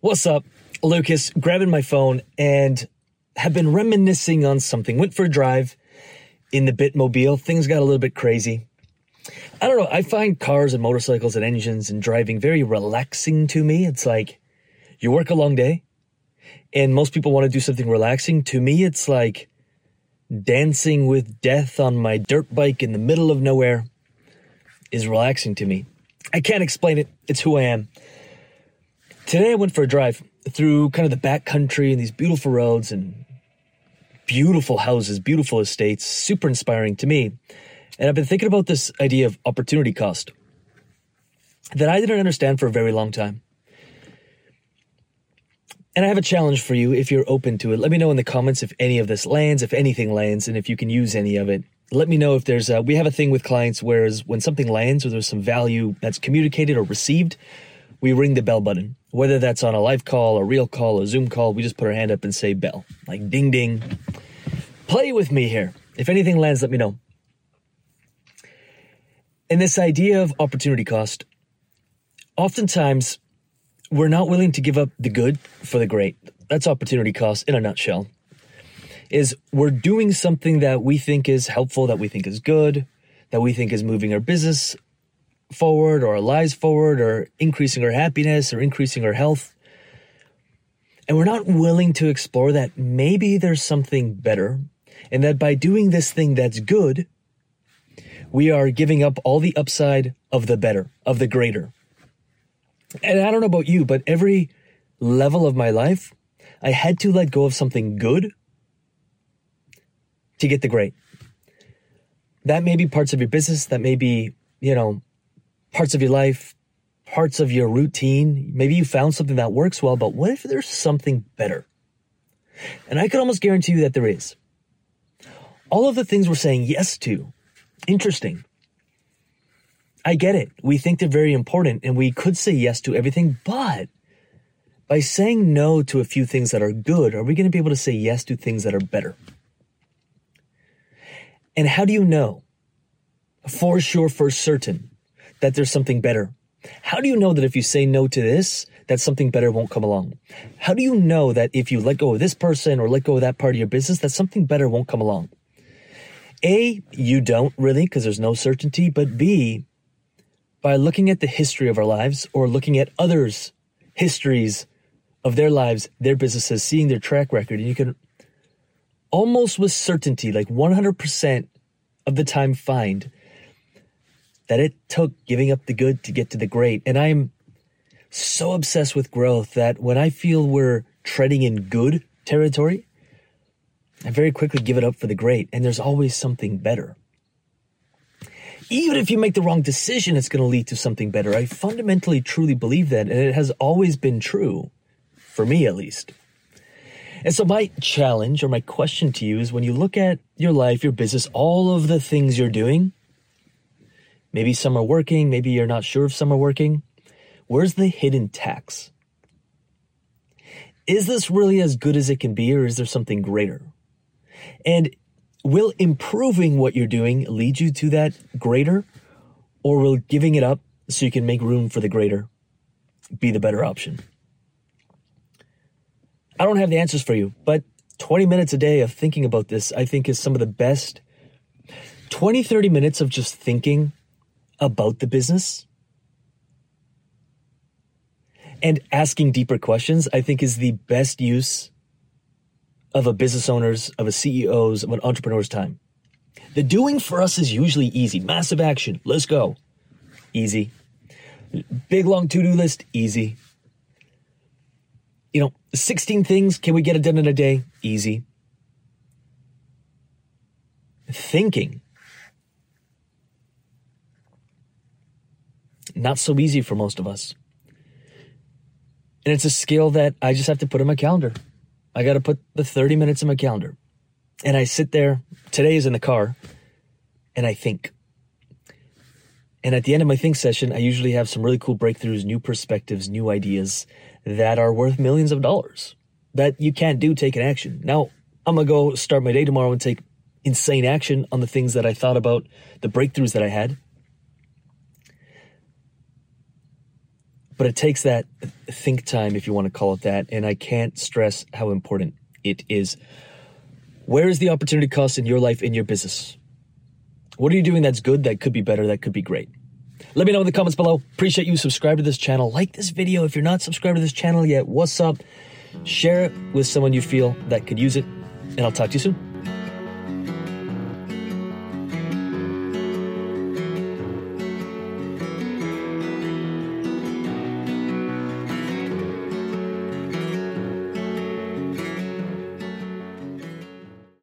What's up? Lucas, grabbing my phone and have been reminiscing on something. Went for a drive in the Bitmobile. Things got a little bit crazy. I don't know. I find cars and motorcycles and engines and driving very relaxing to me. It's like you work a long day and most people want to do something relaxing. To me, it's like dancing with death on my dirt bike in the middle of nowhere is relaxing to me. I can't explain it. It's who I am. Today I went for a drive through kind of the back country and these beautiful roads and beautiful houses, beautiful estates, super inspiring to me. And I've been thinking about this idea of opportunity cost that I didn't understand for a very long time. And I have a challenge for you if you're open to it. Let me know in the comments if any of this lands, if anything lands, and if you can use any of it. Let me know if there's a, we have a thing with clients whereas when something lands or there's some value that's communicated or received, we ring the bell button. Whether that's on a live call, a real call, a Zoom call, we just put our hand up and say bell. Like ding ding. Play with me here. If anything lands, let me know. And this idea of opportunity cost, oftentimes we're not willing to give up the good for the great. That's opportunity cost in a nutshell. Is we're doing something that we think is helpful, that we think is good, that we think is moving our business forward or our lives forward or increasing our happiness or increasing our health. And we're not willing to explore that maybe there's something better and that by doing this thing that's good, we are giving up all the upside of the better, of the greater. And I don't know about you, but every level of my life, I had to let go of something good to get the great. That may be parts of your business, that may be, you know, parts of your life, parts of your routine. Maybe you found something that works well, but what if there's something better? And I could almost guarantee you that there is. All of the things we're saying yes to, interesting. I get it. We think they're very important and we could say yes to everything, but by saying no to a few things that are good, are we going to be able to say yes to things that are better? And how do you know for sure, for certain, that there's something better? How do you know that if you say no to this, that something better won't come along? How do you know that if you let go of this person or let go of that part of your business, that something better won't come along? A, you don't really because there's no certainty, but B, by looking at the history of our lives or looking at others' histories of their lives, their businesses, seeing their track record, and you can almost with certainty, like 100% of the time, find that it took giving up the good to get to the great. And I'm so obsessed with growth that when I feel we're treading in good territory, I very quickly give it up for the great. And there's always something better even if you make the wrong decision, it's going to lead to something better. I fundamentally truly believe that, and it has always been true, for me at least. And so, my challenge or my question to you is when you look at your life, your business, all of the things you're doing, maybe some are working, maybe you're not sure if some are working, where's the hidden tax? Is this really as good as it can be, or is there something greater? And will improving what you're doing lead you to that greater, or will giving it up so you can make room for the greater be the better option? I don't have the answers for you, but 20 minutes a day of thinking about this, I think, is some of the best 20, 30 minutes of just thinking about the business and asking deeper questions, I think, is the best use of a business owner's, of a CEO's, of an entrepreneur's time. The doing for us is usually easy. Massive action. Let's go. Easy. Big long to do list. Easy. You know, 16 things. Can we get it done in a day? Easy. Thinking. Not so easy for most of us. And it's a skill that I just have to put in my calendar. I got to put the 30 minutes in my calendar. And I sit there, today is in the car, and I think. And at the end of my think session, I usually have some really cool breakthroughs, new perspectives, new ideas that are worth millions of dollars that you can't do taking action. Now, I'm going to go start my day tomorrow and take insane action on the things that I thought about, the breakthroughs that I had. But it takes that think time, if you want to call it that. And I can't stress how important it is. Where is the opportunity cost in your life, in your business? What are you doing that's good, that could be better, that could be great? Let me know in the comments below. Appreciate you. Subscribe to this channel. Like this video. If you're not subscribed to this channel yet, what's up? Share it with someone you feel that could use it. And I'll talk to you soon.